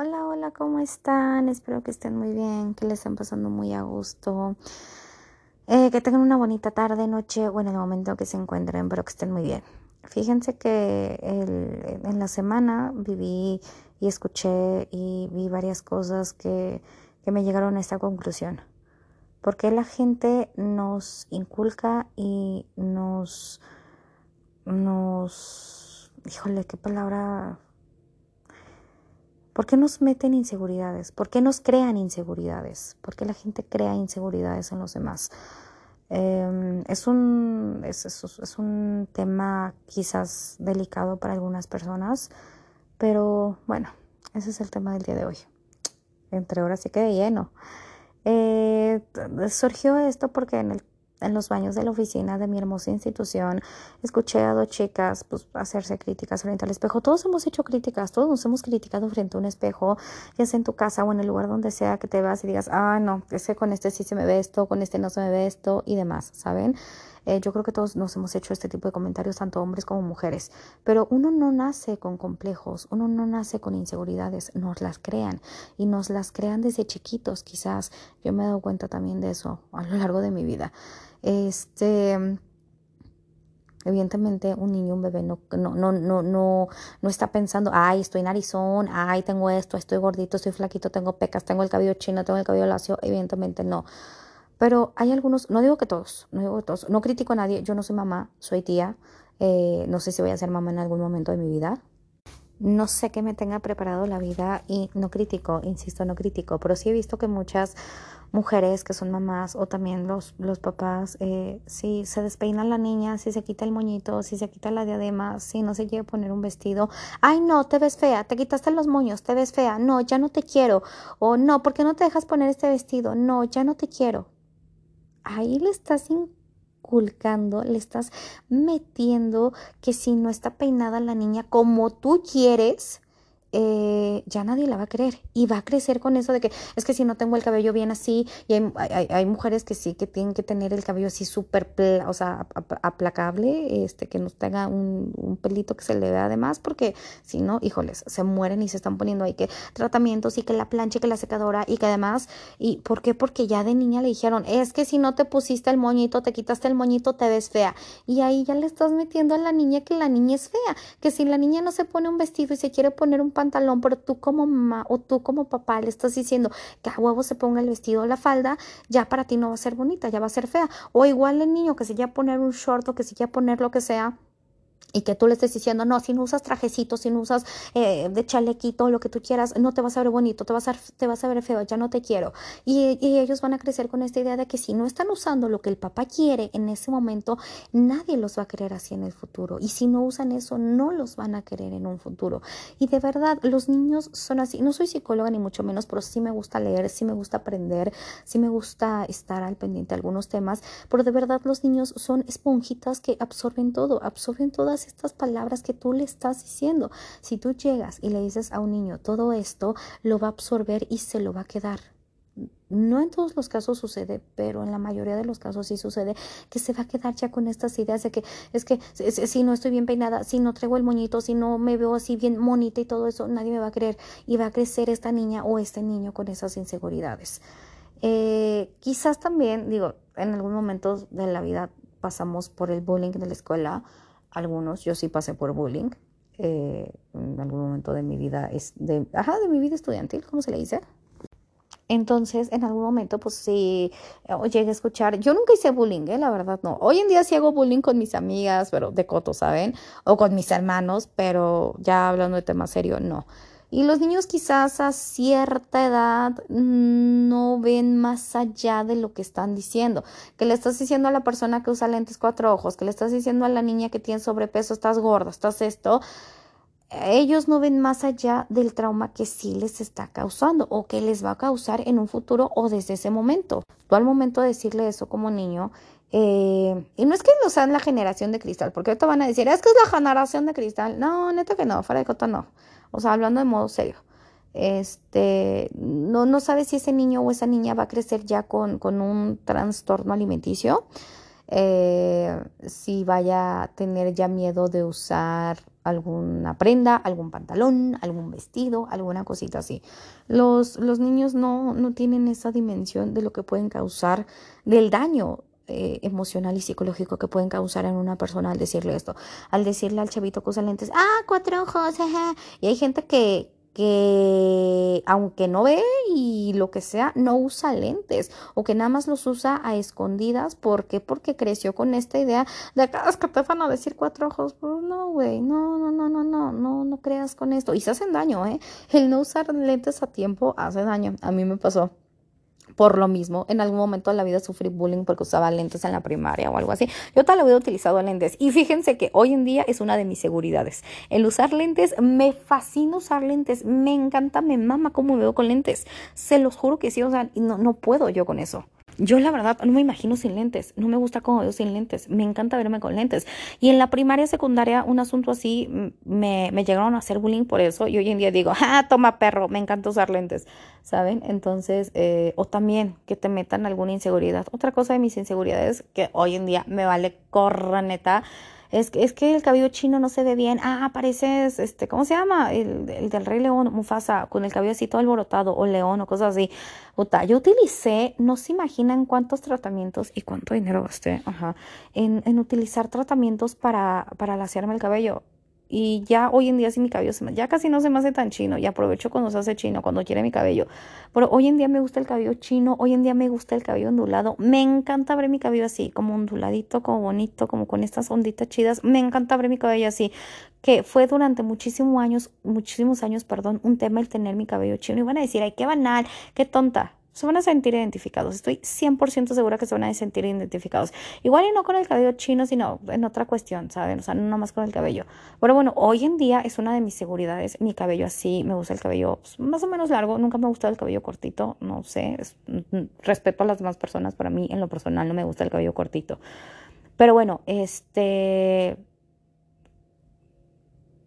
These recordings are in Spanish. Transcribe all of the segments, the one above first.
Hola, hola, ¿cómo están? Espero que estén muy bien, que les estén pasando muy a gusto, eh, que tengan una bonita tarde, noche o en el momento que se encuentren, pero que estén muy bien. Fíjense que en la semana viví y escuché y vi varias cosas que, que me llegaron a esta conclusión. Porque la gente nos inculca y nos, nos, híjole, qué palabra ¿Por qué nos meten inseguridades? ¿Por qué nos crean inseguridades? ¿Por qué la gente crea inseguridades en los demás? Em, es, un, es, es, un tema quizás delicado para algunas personas, pero bueno, ese es el tema del día de hoy. Entre horas se queda lleno. Eh, surgió esto porque en el en los baños de la oficina de mi hermosa institución, escuché a dos chicas pues, hacerse críticas frente al espejo. Todos hemos hecho críticas, todos nos hemos criticado frente a un espejo, ya sea en tu casa o en el lugar donde sea que te vas y digas, ah, no, es que con este sí se me ve esto, con este no se me ve esto y demás, ¿saben? Eh, yo creo que todos nos hemos hecho este tipo de comentarios, tanto hombres como mujeres, pero uno no nace con complejos, uno no nace con inseguridades, nos las crean y nos las crean desde chiquitos, quizás. Yo me he dado cuenta también de eso a lo largo de mi vida. Este, evidentemente un niño, un bebé no, no, no, no, no, no está pensando, ay, estoy narizón, ay, tengo esto, estoy gordito, estoy flaquito, tengo pecas, tengo el cabello chino, tengo el cabello lacio, evidentemente no. Pero hay algunos, no digo que todos, no digo que todos, no critico a nadie, yo no soy mamá, soy tía, eh, no sé si voy a ser mamá en algún momento de mi vida, no sé qué me tenga preparado la vida y no critico, insisto, no critico, pero sí he visto que muchas mujeres que son mamás o también los, los papás, eh, si se despeina la niña, si se quita el moñito, si se quita la diadema, si no se quiere poner un vestido, ay no, te ves fea, te quitaste los moños, te ves fea, no, ya no te quiero, o no, ¿por qué no te dejas poner este vestido? No, ya no te quiero. Ahí le estás inculcando, le estás metiendo que si no está peinada la niña como tú quieres, eh, ya nadie la va a creer y va a crecer con eso de que es que si no tengo el cabello bien así y hay, hay, mujeres que sí que tienen que tener el cabello así súper o sea aplacable este que no tenga un, un, pelito que se le vea además porque si no híjoles se mueren y se están poniendo ahí que tratamientos y que la plancha y que la secadora y que además y por qué porque ya de niña le dijeron es que si no te pusiste el moñito te quitaste el moñito te ves fea y ahí ya le estás metiendo a la niña que la niña es fea que si la niña no se pone un vestido y se quiere poner un pantalón, pero tú como mamá o tú como papá le estás diciendo que a huevo se ponga el vestido o la falda, ya para ti no va a ser bonita, ya va a ser fea. O igual el niño que se quiera poner un short o que se quiera poner lo que sea, y que tú le estés diciendo, no, si no usas trajecitos, si no usas eh, de chalequito, lo que tú quieras, no te vas a ver bonito, te vas a, te vas a ver feo, ya no te quiero. Y, y, ellos van a crecer con esta idea de que si no están usando lo que el papá quiere en ese momento, nadie los va a querer así en el futuro. Y si no usan eso, no los van a querer en un futuro. Y de verdad, los niños son así. No soy psicóloga ni mucho menos, pero sí me gusta leer, sí me gusta aprender, sí me gusta estar al pendiente de algunos temas. Pero de verdad, los niños son esponjitas que absorben todo, absorben todas estas palabras que tú le estás diciendo. Si tú llegas y le dices a un niño todo esto, lo va a absorber y se lo va a quedar. No en todos los casos sucede, pero en la mayoría de los casos sí sucede que se va a quedar ya con estas ideas de que es que si no estoy bien peinada, si no traigo el moñito, si no me veo así bien monita y todo eso, nadie me va a creer y va a crecer esta niña o este niño con esas inseguridades. Eh, quizás también, digo, en algún momento de la vida pasamos por el bullying de la escuela algunos, yo sí pasé por bullying eh, en algún momento de mi vida, es de, ajá, de mi vida estudiantil, ¿cómo se le dice? Entonces, en algún momento, pues sí, llegué a escuchar. Yo nunca hice bullying, ¿eh? la verdad, no. Hoy en día sí hago bullying con mis amigas, pero de coto, ¿saben? O con mis hermanos, pero ya hablando de tema serio, no. Y los niños quizás a cierta edad no ven más allá de lo que están diciendo. Que le estás diciendo a la persona que usa lentes cuatro ojos, que le estás diciendo a la niña que tiene sobrepeso, estás gorda, estás esto. Ellos no ven más allá del trauma que sí les está causando o que les va a causar en un futuro o desde ese momento. Tú al momento de decirle eso como niño, eh, y no es que no sean la generación de cristal, porque ahorita van a decir, es que es la generación de cristal. No, neta que no, fuera de cota no. O sea, hablando de modo serio. Este, no, no sabes si ese niño o esa niña va a crecer ya con, con un trastorno alimenticio. Eh, si vaya a tener ya miedo de usar alguna prenda, algún pantalón, algún vestido, alguna cosita así. Los, los niños no, no tienen esa dimensión de lo que pueden causar, del daño eh, emocional y psicológico que pueden causar en una persona al decirle esto. Al decirle al chavito que usa lentes, ah, cuatro ojos, y hay gente que, que aunque no ve y lo que sea, no usa lentes o que nada más los usa a escondidas. ¿Por qué? Porque creció con esta idea de que es que te van a decir cuatro ojos. Pues no, güey, no, no, no, no, no, no, no creas con esto. Y se hacen daño, ¿eh? El no usar lentes a tiempo hace daño. A mí me pasó por lo mismo, en algún momento de la vida sufrí bullying porque usaba lentes en la primaria o algo así. Yo la vida he utilizado lentes y fíjense que hoy en día es una de mis seguridades. El usar lentes, me fascina usar lentes, me encanta, me mama cómo me veo con lentes. Se los juro que sí, o sea, no, no puedo yo con eso. Yo la verdad no me imagino sin lentes, no me gusta cómo veo sin lentes, me encanta verme con lentes. Y en la primaria, secundaria, un asunto así, me, me llegaron a hacer bullying por eso y hoy en día digo, ah, toma perro, me encanta usar lentes, ¿saben? Entonces, eh, o también que te metan alguna inseguridad. Otra cosa de mis inseguridades que hoy en día me vale corraneta es que, es que el cabello chino no se ve bien, ah, pareces, este, ¿cómo se llama? El, el, del Rey León, Mufasa, con el cabello así todo alborotado, o León, o cosas así. Puta, yo utilicé, no se imaginan cuántos tratamientos y cuánto dinero gasté, ajá, en, en utilizar tratamientos para, para lasearme el cabello. Y ya hoy en día sí mi cabello se me, ya casi no se me hace tan chino y aprovecho cuando se hace chino, cuando quiere mi cabello. Pero hoy en día me gusta el cabello chino, hoy en día me gusta el cabello ondulado. Me encanta ver mi cabello así, como onduladito, como bonito, como con estas onditas chidas. Me encanta ver mi cabello así, que fue durante muchísimos años, muchísimos años, perdón, un tema el tener mi cabello chino. Y van a decir, ay, qué banal, qué tonta se van a sentir identificados. Estoy 100% segura que se van a sentir identificados. Igual y no con el cabello chino, sino en otra cuestión, ¿saben? O sea, no más con el cabello. Pero bueno, hoy en día es una de mis seguridades. Mi cabello así, me gusta el cabello pues, más o menos largo. Nunca me ha gustado el cabello cortito, no sé. Mm, respeto a las demás personas. Para mí, en lo personal, no me gusta el cabello cortito. Pero bueno, este...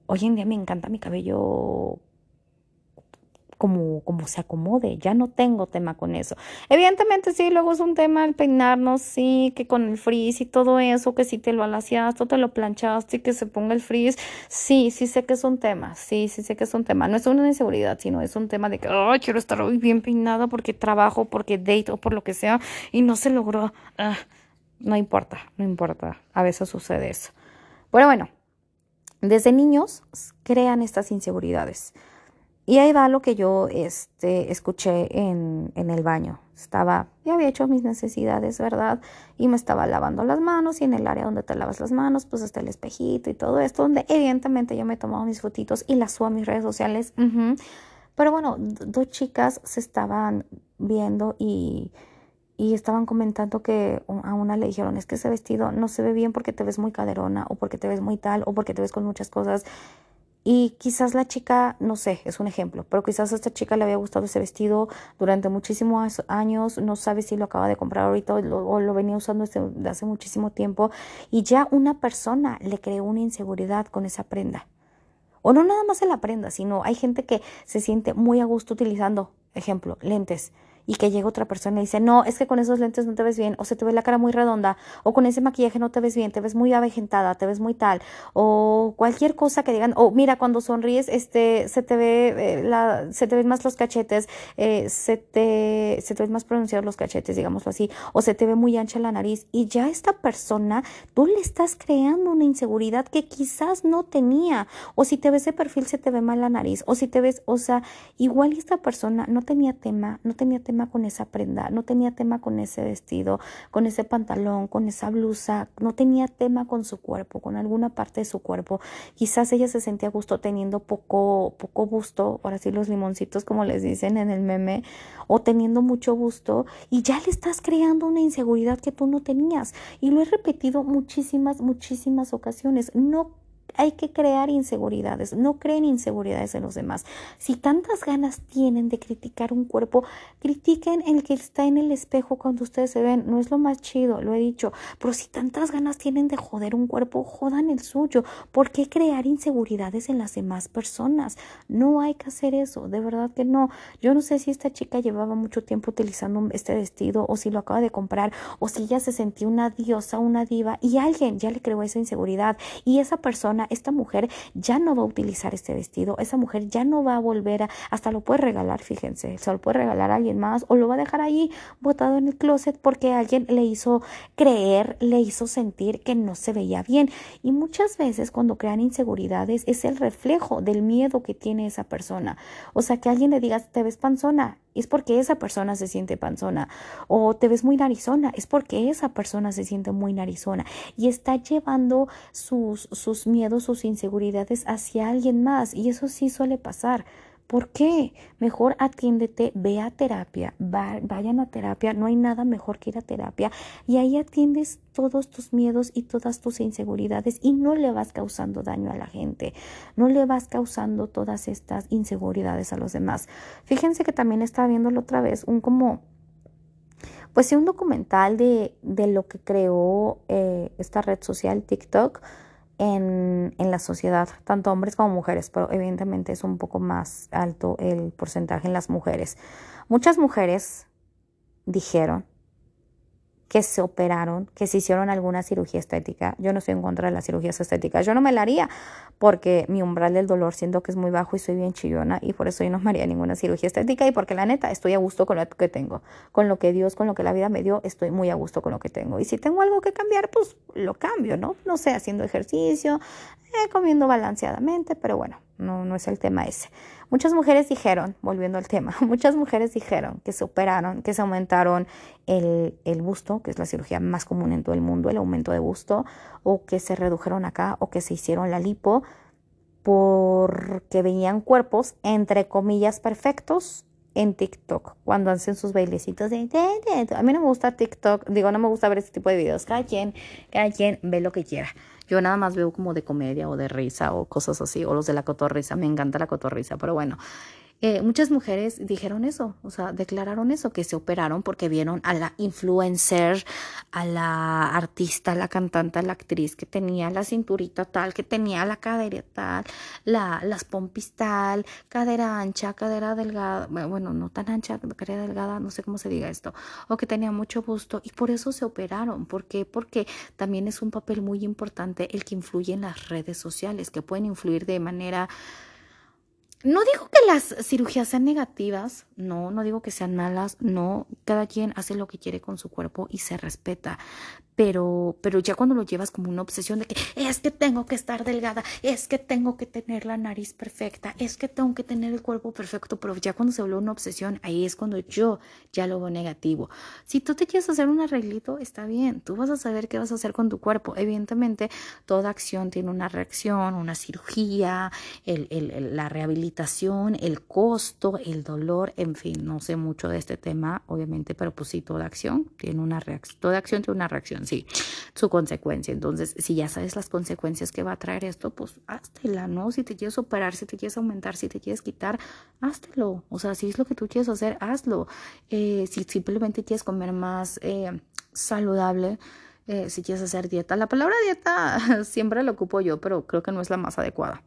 Hoy en día me encanta mi cabello como, como se acomode, ya no tengo tema con eso. Evidentemente sí, luego es un tema el peinarnos, sí, que con el frizz y todo eso, que si te lo alaciaste o te lo planchaste y que se ponga el frizz, sí, sí sé que es un tema, sí, sí sé que es un tema, no es una inseguridad, sino es un tema de que, ay, quiero estar hoy bien peinada porque trabajo, porque date o por lo que sea y no se logró. Ah, no importa, no importa, a veces sucede eso. Pero bueno, desde niños crean estas inseguridades. Y ahí va lo que yo este, escuché en, en el baño. Estaba, ya había hecho mis necesidades, ¿verdad? Y me estaba lavando las manos y en el área donde te lavas las manos, pues está el espejito y todo esto, donde evidentemente yo me he tomado mis fotitos y las subo a mis redes sociales. Pero bueno, dos chicas se estaban viendo y, y estaban comentando que a una le dijeron, es que ese vestido no se ve bien porque te ves muy caderona o porque te ves muy tal o porque te ves con muchas cosas. Y quizás la chica, no sé, es un ejemplo, pero quizás a esta chica le había gustado ese vestido durante muchísimos años, no sabe si lo acaba de comprar ahorita o lo, venía usando desde hace muchísimo tiempo y ya una persona le creó una inseguridad con esa prenda. O no nada más en la prenda, sino hay gente que se siente muy a gusto utilizando, ejemplo, lentes y que llega otra persona y dice, no, es que con esos lentes no te ves bien, o se te ve la cara muy redonda, o con ese maquillaje no te ves bien, te ves muy avejentada, te ves muy tal, o cualquier cosa que digan, o mira, cuando sonríes, este, se te ve, eh, la, se te ven más los cachetes, eh, se te, se te ven más pronunciados los cachetes, digámoslo así, o se te ve muy ancha la nariz, y ya esta persona, tú le estás creando una inseguridad que quizás no tenía, o si te ves de perfil se te ve mal la nariz, o si te ves, o sea, igual esta persona no tenía tema, no tenía tema con esa prenda, no tenía tema con ese vestido, con ese pantalón, con esa blusa, no tenía tema con su cuerpo, con alguna parte de su cuerpo. Quizás ella se sentía a gusto teniendo poco, poco gusto, ahora sí los limoncitos como les dicen en el meme, o teniendo mucho gusto y ya le estás creando una inseguridad que tú no tenías. Y lo he repetido muchísimas, muchísimas ocasiones. No hay que crear inseguridades, no creen inseguridades en los demás. Si tantas ganas tienen de criticar un cuerpo, critiquen el que está en el espejo cuando ustedes se ven, no es lo más chido, lo he dicho, pero si tantas ganas tienen de joder un cuerpo, jodan el suyo. ¿Por qué crear inseguridades en las demás personas? No hay que hacer eso, de verdad que no. Yo no sé si esta chica llevaba mucho tiempo utilizando este vestido o si lo acaba de comprar o si ella se sentía una diosa, una diva y alguien ya le creó esa inseguridad y esa persona esta mujer ya no va a utilizar este vestido, esa mujer ya no va a volver a, hasta lo puede regalar, fíjense, se lo puede regalar a alguien más o lo va a dejar ahí botado en el closet porque alguien le hizo creer, le hizo sentir que no se veía bien. Y muchas veces cuando crean inseguridades es el reflejo del miedo que tiene esa persona. O sea, que alguien le diga, te ves panzona, es porque esa persona se siente panzona. O te ves muy narizona, es porque esa persona se siente muy narizona. Y está llevando sus, sus miedos, sus inseguridades hacia alguien más. Y eso sí suele pasar. ¿Por qué? Mejor atiéndete, ve a terapia, vayan a terapia, no hay nada mejor que ir a terapia y ahí atiendes todos tus miedos y todas tus inseguridades y no le vas causando daño a la gente, no le vas causando todas estas inseguridades a los demás. Fíjense que también estaba viéndolo otra vez, un como pues sí, un documental de, de lo que creó eh, esta red social TikTok en, en, la sociedad, tanto hombres como mujeres, pero evidentemente es un poco más alto el porcentaje en las mujeres. Muchas mujeres dijeron que se operaron, que se hicieron alguna cirugía estética. Yo no estoy en contra de las cirugías estéticas. Yo no me la haría porque mi umbral del dolor siento que es muy bajo y soy bien chillona y por eso yo no me haría ninguna cirugía estética y porque la neta estoy a gusto con lo que tengo. Con lo que Dios, con lo que la vida me dio, estoy muy a gusto con lo que tengo. Y si tengo algo que cambiar, pues lo cambio, ¿no? No sé, haciendo ejercicio, eh, comiendo balanceadamente, pero bueno, no, no es el tema ese. Muchas mujeres dijeron, volviendo al tema, muchas mujeres dijeron que se operaron, que se aumentaron el, el busto, que es la cirugía más común en todo el mundo, el aumento de busto, o que se redujeron acá, o que se hicieron la lipo, porque veían cuerpos, entre comillas, perfectos en TikTok cuando hacen sus bailecitos de, a mí no me gusta TikTok digo no me gusta ver este tipo de videos. Cada quien cada quien ve lo que quiera. Yo nada más veo como de comedia o de risa o cosas así, o los de la cotorrisa, me encanta la cotorrisa, pero bueno, eh, muchas mujeres dijeron eso, o sea, declararon eso, que se operaron porque vieron a la influencer, a la artista, la cantante, la actriz que tenía la cinturita tal, que tenía la cadera tal, la, las pompis tal, cadera ancha, cadera delgada, bueno, no tan ancha, cadera delgada, no sé cómo se diga esto, o que tenía mucho busto y por eso se operaron. ¿Por qué? Porque también es un papel muy importante el que influye en las redes sociales, que pueden influir de manera no digo que las cirugías sean negativas, no, no digo que sean malas, no, cada quien hace lo que quiere con su cuerpo y se respeta, pero, pero ya cuando lo llevas como una obsesión de que es que tengo que estar delgada, es que tengo que tener la nariz perfecta, es que tengo que tener el cuerpo perfecto, pero ya cuando se vuelve una obsesión, ahí es cuando yo ya lo veo negativo. Si tú te quieres hacer un arreglito, está bien, tú vas a saber qué vas a hacer con tu cuerpo. Evidentemente, toda acción tiene una reacción, una cirugía, el, el, la rehabilitación, el costo, el dolor, en fin, no sé mucho de este tema, obviamente, pero pues sí, toda acción tiene una reacción, toda acción tiene una reacción sí, su consecuencia. Entonces, si ya sabes las consecuencias que va a traer esto, pues háztela, ¿no? Si te quieres operar, si te quieres aumentar, si te quieres quitar, háztelo. O sea, si es lo que tú quieres hacer, hazlo. Eh, si simplemente quieres comer más eh, saludable, eh, si quieres hacer dieta. La palabra dieta siempre la ocupo yo, pero creo que no es la más adecuada.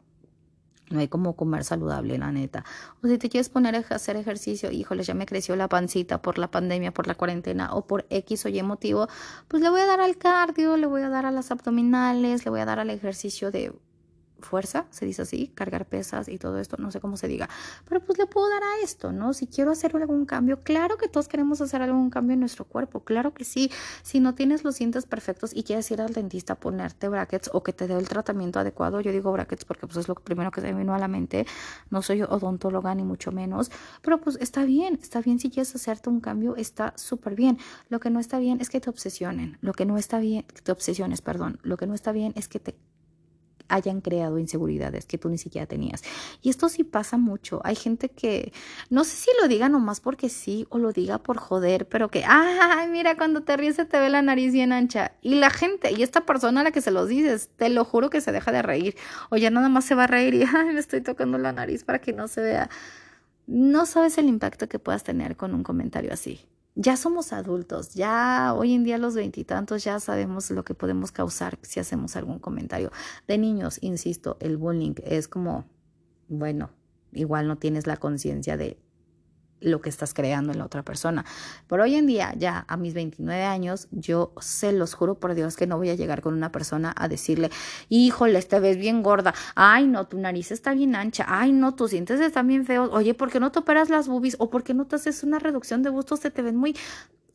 No hay como comer saludable, la neta. O si te quieres poner a hacer ejercicio, híjole, ya me creció la pancita por la pandemia, por la cuarentena o por X o Y motivo, pues le voy a dar al cardio, le voy a dar a las abdominales, le voy a dar al ejercicio de fuerza, se dice así, cargar pesas y todo esto, no sé cómo se diga, pero pues le puedo dar a esto, ¿no? Si quiero hacer algún cambio, claro que todos queremos hacer algún cambio en nuestro cuerpo, claro que sí, si no tienes los dientes perfectos y quieres ir al dentista a ponerte brackets o que te dé el tratamiento adecuado, yo digo brackets porque pues es lo primero que se me vino a la mente, no soy odontóloga ni mucho menos, pero pues está bien, está bien si quieres hacerte un cambio, está súper bien, lo que no está bien es que te obsesionen, lo que no está bien, te obsesiones, perdón, lo que no está bien es que te hayan creado inseguridades que tú ni siquiera tenías. Y esto sí pasa mucho. Hay gente que, no sé si lo diga nomás porque sí o lo diga por joder, pero que, ay, mira, cuando te ríes se te ve la nariz bien ancha. Y la gente, y esta persona a la que se los dices, te lo juro que se deja de reír. O ya nada más se va a reír y, me estoy tocando la nariz para que no se vea. No sabes el impacto que puedas tener con un comentario así ya somos adultos, ya hoy en día los veintitantos ya sabemos lo que podemos causar si hacemos algún comentario. De niños, insisto, el bullying es como, bueno, igual no tienes la conciencia de lo que estás creando en la otra persona. Pero hoy en día, ya a mis 29 años, yo se los juro por Dios que no voy a llegar con una persona a decirle, híjole, te ves bien gorda, ay no, tu nariz está bien ancha, ay no, tus dientes están bien feos, oye, ¿por qué no te operas las boobies? ¿O por qué no te haces una reducción de bustos? Se te ven muy...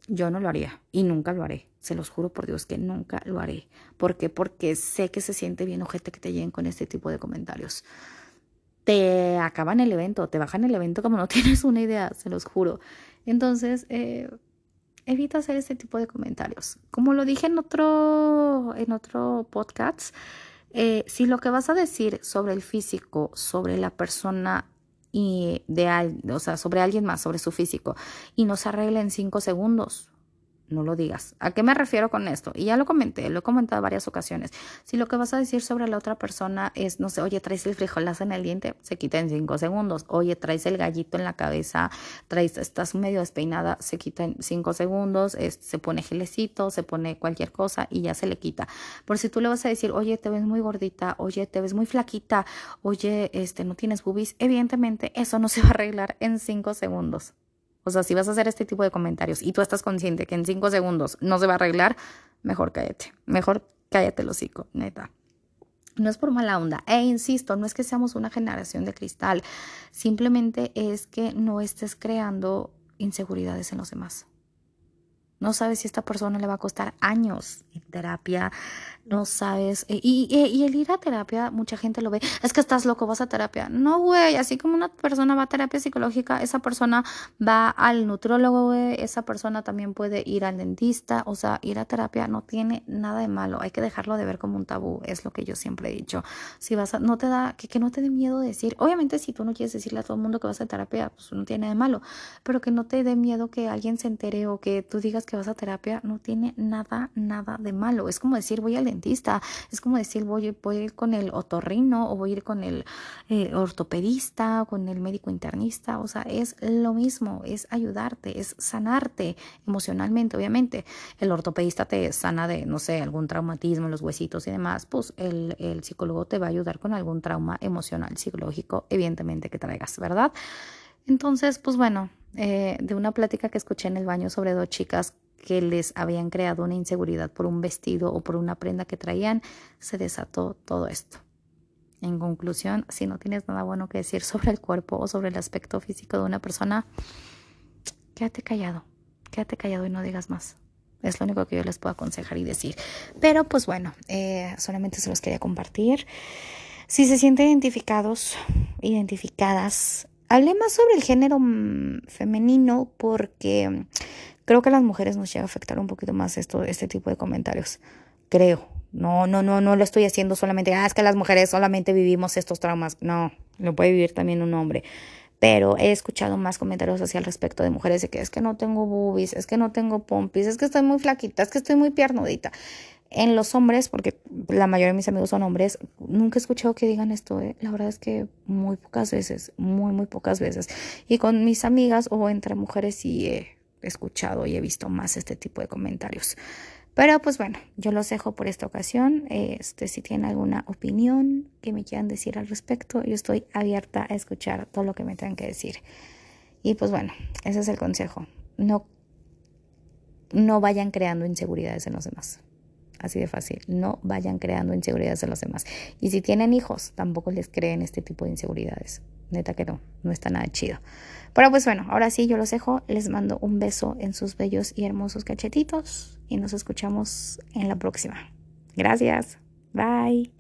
Yo no lo haría y nunca lo haré. Se los juro por Dios que nunca lo haré. ¿Por qué? Porque sé que se siente bien ojete que te lleguen con este tipo de comentarios te acaban el evento, te bajan el evento como no tienes una idea, se los juro. Entonces, eh, evita hacer este tipo de comentarios. Como lo dije en otro, en otro podcast, eh, si lo que vas a decir sobre el físico, sobre la persona y de, o sea, sobre alguien más, sobre su físico, y no se arregla en cinco segundos, no lo digas. ¿A qué me refiero con esto? Y ya lo comenté, lo he comentado varias ocasiones. Si lo que vas a decir sobre la otra persona es, no sé, oye, traes el frijolazo en el diente, se quita en cinco segundos. Oye, traes el gallito en la cabeza, traes, estás medio despeinada, se quita en cinco segundos, se pone gelecito, se pone cualquier cosa y ya se le quita. Por si tú le vas a decir, oye, te ves muy gordita, oye, te ves muy flaquita, oye, este, no tienes boobies, evidentemente eso no se va a arreglar en cinco segundos. O sea, si vas a hacer este tipo de comentarios y tú estás consciente que en cinco segundos no se va a arreglar, mejor cállate. Mejor cállate el hocico, neta. No es por mala onda. E insisto, no es que seamos una generación de cristal. Simplemente es que no estés creando inseguridades en los demás. No sabes si esta persona le va a costar años en terapia, no sabes. Eh, y, el ir a terapia, mucha gente lo ve, es que estás loco, vas a terapia. No, güey, así como una persona va a terapia psicológica, esa persona va al nutrólogo, güey, esa persona también puede ir al dentista, o sea, ir a terapia no tiene nada de malo, hay que dejarlo de ver como un tabú, es lo que yo siempre he dicho. Si vas a, no te da, que, que no te dé miedo decir, obviamente si tú no quieres decirle a todo el mundo que vas a terapia, pues no tiene nada de malo, pero que no te dé miedo que alguien se entere o que tú digas que vas a terapia no tiene nada, nada de malo. Es como decir voy al dentista, es como decir voy, voy a ir con el otorrino o voy a ir con el eh, ortopedista, con el médico internista. O sea, es lo mismo, es ayudarte, es sanarte emocionalmente, obviamente. El ortopedista te sana de, no sé, algún traumatismo en los huesitos y demás. Pues el, el psicólogo te va a ayudar con algún trauma emocional, psicológico, evidentemente que traigas, ¿verdad? Entonces, pues bueno, eh, de una plática que escuché en el baño sobre dos chicas que les habían creado una inseguridad por un vestido o por una prenda que traían, se desató todo esto. En conclusión, si no tienes nada bueno que decir sobre el cuerpo o sobre el aspecto físico de una persona, quédate callado, quédate callado y no digas más. Es lo único que yo les puedo aconsejar y decir. Pero pues bueno, eh, solamente se los quería compartir. Si se sienten identificados, identificadas, hablé más sobre el género mm, femenino porque Creo que a las mujeres nos llega a afectar un poquito más esto, este tipo de comentarios. Creo. No, no, no, no lo estoy haciendo solamente, ah, es que las mujeres solamente vivimos estos traumas. No, lo puede vivir también un hombre. Pero he escuchado más comentarios hacia el respecto de mujeres de que es que no tengo boobies, es que no tengo pompis, es que estoy muy flaquita, es que estoy muy piernudita. En los hombres, porque la mayoría de mis amigos son hombres, nunca he escuchado que digan esto. ¿eh? La verdad es que muy pocas veces, muy, muy pocas veces. Y con mis amigas o entre mujeres sí he escuchado y he visto más este tipo de comentarios. Pero pues bueno, yo los dejo por esta ocasión. Este, si tienen alguna opinión que me quieran decir al respecto, yo estoy abierta a escuchar todo lo que me tengan que decir. Y pues bueno, ese es el consejo. No, no vayan creando inseguridades en los demás. Así de fácil. No vayan creando inseguridades en los demás. Y si tienen hijos, tampoco les creen este tipo de inseguridades. Neta que no, no está nada chido. Pero pues bueno, ahora sí yo los dejo. Les mando un beso en sus bellos y hermosos cachetitos y nos escuchamos en la próxima. Gracias. Bye.